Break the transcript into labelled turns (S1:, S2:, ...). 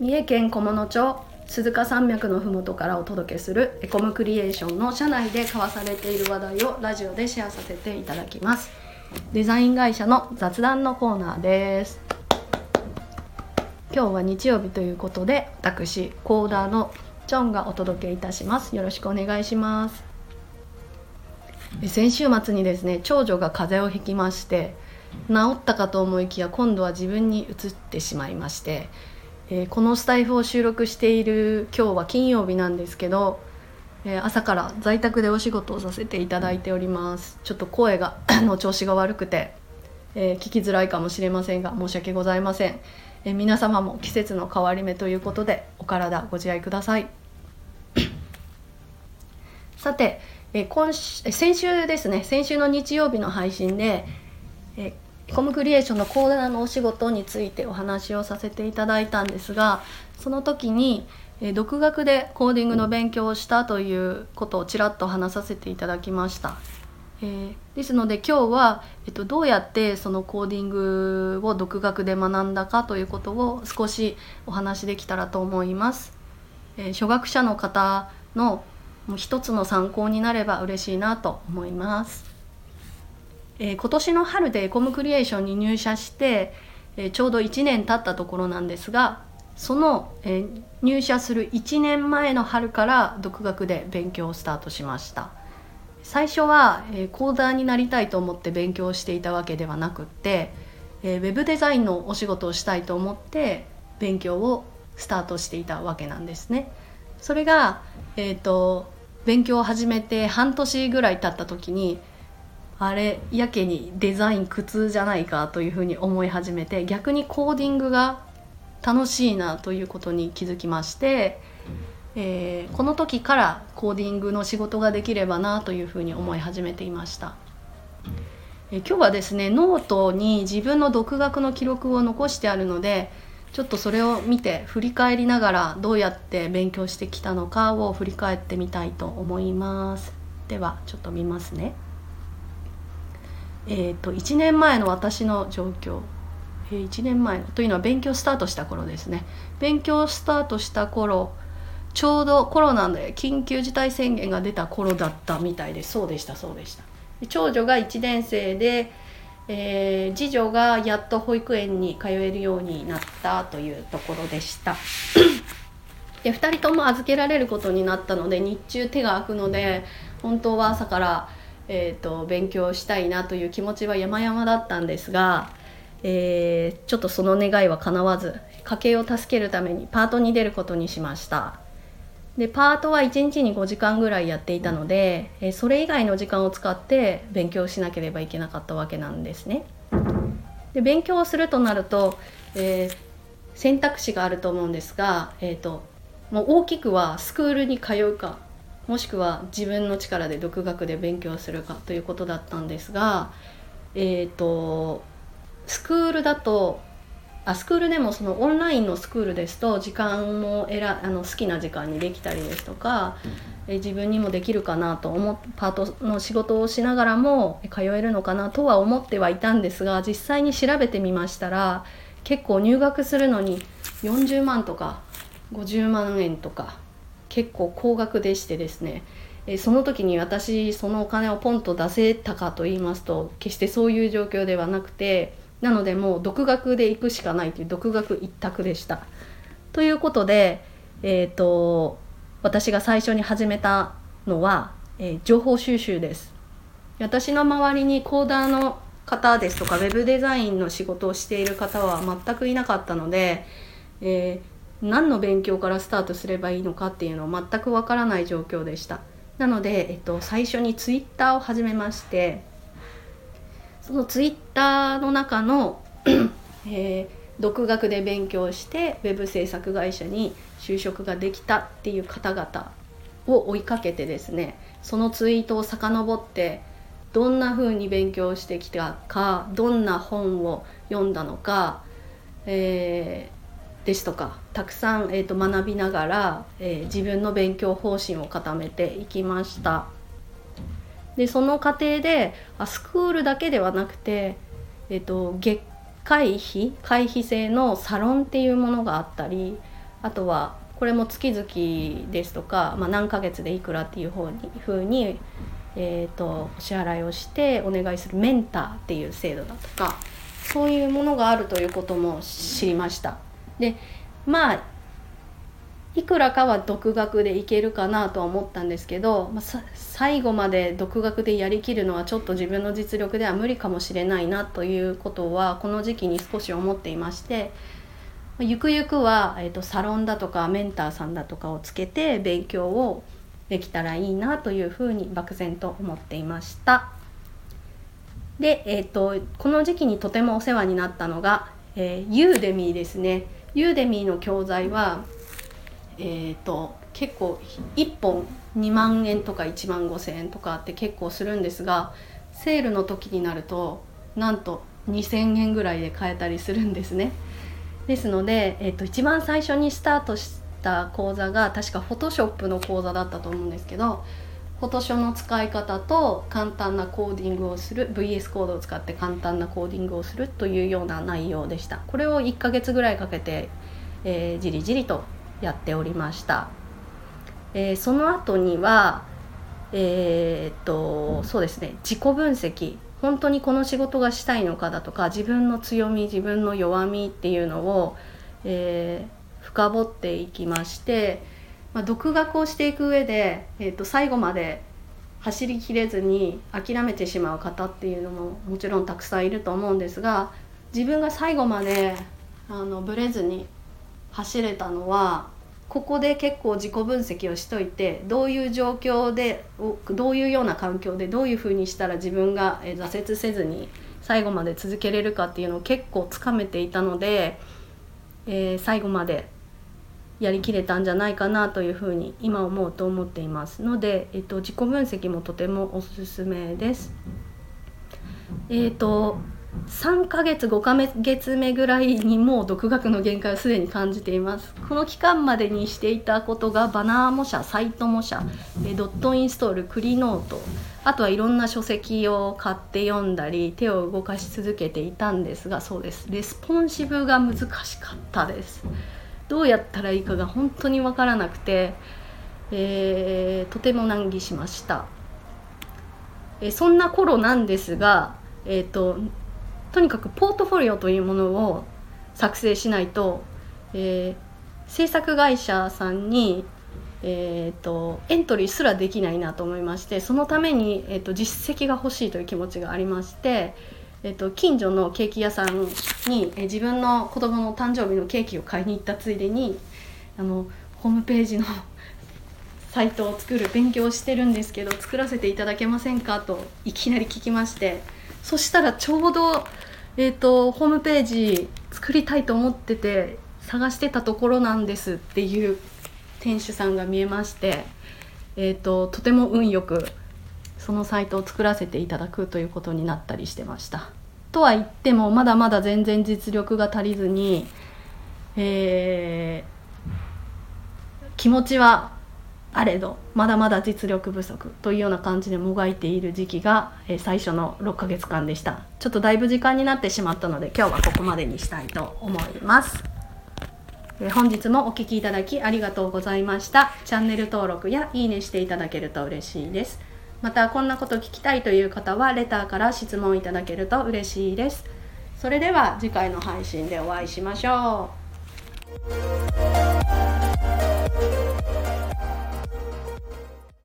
S1: 三重県菰野町鈴鹿山脈のふもとからお届けするエコムクリエーションの社内で交わされている話題をラジオでシェアさせていただきます。デザイン会社の雑談のコーナーです。今日は日曜日ということで私コーダーのチョンがお届けいたします。よろしくお願いします。先週末にですね長女が風邪をひきまして治ったかと思いきや今度は自分に移ってしまいまして、えー、このスタイフを収録している今日は金曜日なんですけど、えー、朝から在宅でお仕事をさせていただいております。ちょっと声が の調子が悪くて、えー、聞きづらいかもしれませんが申し訳ございません、え皆様も季節の変わり目ということでお体ご自愛ください。さて、え今先週ですね先週の日曜日の配信でえコムクリエーションのコーナーのお仕事についてお話をさせていただいたんですがその時に、え独学でコーディングの勉強をしたということをちらっと話させていただきました。えー、ですので今日は、えっと、どうやってそのコーディングを独学で学んだかということを少しお話できたらと思います。えー、初学者の方のもう一つの参考になれば嬉しいなと思います。えー、今年の春でエコムクリエーションに入社して、えー、ちょうど1年経ったところなんですがその、えー、入社する1年前の春から独学で勉強をスタートしました。最初は、えー、講座になりたいと思って勉強していたわけではなくって、えー、ウェブデザインのお仕事をしたいと思って勉強をスタートしていたわけなんですね。それが、えーと勉強を始めて半年ぐらい経った時にあれやけにデザイン苦痛じゃないかというふうに思い始めて逆にコーディングが楽しいなということに気づきまして、えー、この時からコーディングの仕事ができればなというふうに思い始めていました。えー、今日はですねノートに自分の独学の記録を残してあるのでちょっとそれを見て振り返りながらどうやって勉強してきたのかを振り返ってみたいと思います。ではちょっと見ますねえーと、1年前の私の状況、えー、1年前のというのは勉強スタートした頃ですね。勉強スタートした頃ちょうどコロナで緊急事態宣言が出た頃だったみたいです。そうでしたそうでした。長女が1年生で、えー、次女がやっと保育園に通えるようになったというところでした。で2人とも預けられることになったので日中手が空くので本当は朝からえーと、勉強したいなという気持ちは山々だったんですが、えー、ちょっとその願いは叶わず家計を助けるためにパートに出ることにしました。でパートは1日に5時間ぐらいやっていたので、えそれ以外の時間を使って勉強しなければいけなかったわけなんですね。で勉強をするとなると、えー、選択肢があると思うんですが、えーともう大きくはスクールに通うかもしくは自分の力で独学で勉強するかということだったんですがえ、ー、とスクールだとあスクールでもそのオンラインのスクールですと時間も選あの好きな時間にできたりですとか、え自分にもできるかなと思パートの仕事をしながらも通えるのかなとは思ってはいたんですが実際に調べてみましたら結構入学するのに40万とか50万円とか結構高額でしてですねえその時に私そのお金をポンと出せたかと言いますと決してそういう状況ではなくてなのでもう独学で行くしかないという独学一択でした。ということで、えーと、私が最初に始めたのは、えー、情報収集です。私の周りにコーダーの方ですとかウェブデザインの仕事をしている方は全くいなかったので、えー何の勉強からスタートすればいいのかっていうのを全くわからない状況でした。なので、えっと、最初にツイッターを始めましてそのツイッターの中のえー、独学で勉強してウェブ制作会社に就職ができたっていう方々を追いかけてですねそのツイートを遡ってどんな風に勉強してきたかどんな本を読んだのか、えーですとかたくさん、えーと、学びながら、えー、自分の勉強方針を固めていきました。でその過程であスクールだけではなくて、えーと、月会費会費制のサロンっていうものがあったりあとはこれも月々ですとか、まあ、何ヶ月でいくらっていう方にふうに、えーと、お支払いをしてお願いするメンターっていう制度だとかそういうものがあるということも知りました。でまあいくらかは独学でいけるかなとは思ったんですけど、まあ、最後まで独学でやりきるのはちょっと自分の実力では無理かもしれないなということはこの時期に少し思っていましてゆくゆくは、えーと、サロンだとかメンターさんだとかをつけて勉強をできたらいいなというふうに漠然と思っていました。で、えーと、この時期にとてもお世話になったのが、えー、ユーデミーですね。ユーデミーの教材は、えーと、結構1本2万円とか1万5,000円とかって結構するんですがセールの時になるとなんと2,000円ぐらいで買えたりするんですね。ですので、えー、と一番最初にスタートした講座が確かフォトショップの講座だったと思うんですけどフォトショの使い方と簡単なコーディングをする VS コードを使って簡単なコーディングをするというような内容でした。これを1ヶ月ぐらいかけて、えー、じりじりとやっておりました、えー、その後にはえー、っとそうですね自己分析。本当にこの仕事がしたいのかだとか自分の強み自分の弱みっていうのを、えー、深掘っていきまして、まあ、独学をしていく上で、えー、と最後まで走りきれずに諦めてしまう方っていうのももちろんたくさんいると思うんですが自分が最後まであのブレずに走れたのはここで結構自己分析をしといてどういう状況でどういうような環境でどういうふうにしたら自分が挫折せずに最後まで続けれるかっていうのを結構つかめていたので、えー、最後までやりきれたんじゃないかなというふうに今思うと思っていますので、えっと、自己分析もとてもおすすめです。えっ、と3ヶ月5ヶ月目ぐらいにもう独学の限界をすでに感じています。この期間までにしていたことがバナー模写サイト模写ドットインストールクリノートあとはいろんな書籍を買って読んだり手を動かし続けていたんですがそうです。レスポンシブが難しかったです。どうやったらいいかが本当に分からなくて、えー、とても難儀しました、えー、そんな頃なんですがえーととにかくポートフォリオというものを作成しないと、えー、制作会社さんに、えーと、エントリーすらできないなと思いましてそのために、えーと、実績が欲しいという気持ちがありまして、えーと、近所のケーキ屋さんに、え、自分の子供の誕生日のケーキを買いに行ったついでにあのホームページの サイトを作る勉強してるんですけど作らせていただけませんかといきなり聞きましてそしたらちょうどえーと、ホームページ作りたいと思ってて探してたところなんですっていう店主さんが見えまして、えーと、とても運よくそのサイトを作らせていただくということになったりしてました。とは言ってもまだまだ全然実力が足りずに、えー、気持ちはあれどまだまだ実力不足というような感じでもがいている時期が、え最初の6ヶ月間でした。ちょっとだいぶ時間になってしまったので今日はここまでにしたいと思います、え本日もお聴きいただきありがとうございました。チャンネル登録やいいねしていただけると嬉しいです。またこんなこと聞きたいという方はレターから質問いただけると嬉しいです。それでは次回の配信でお会いしましょう。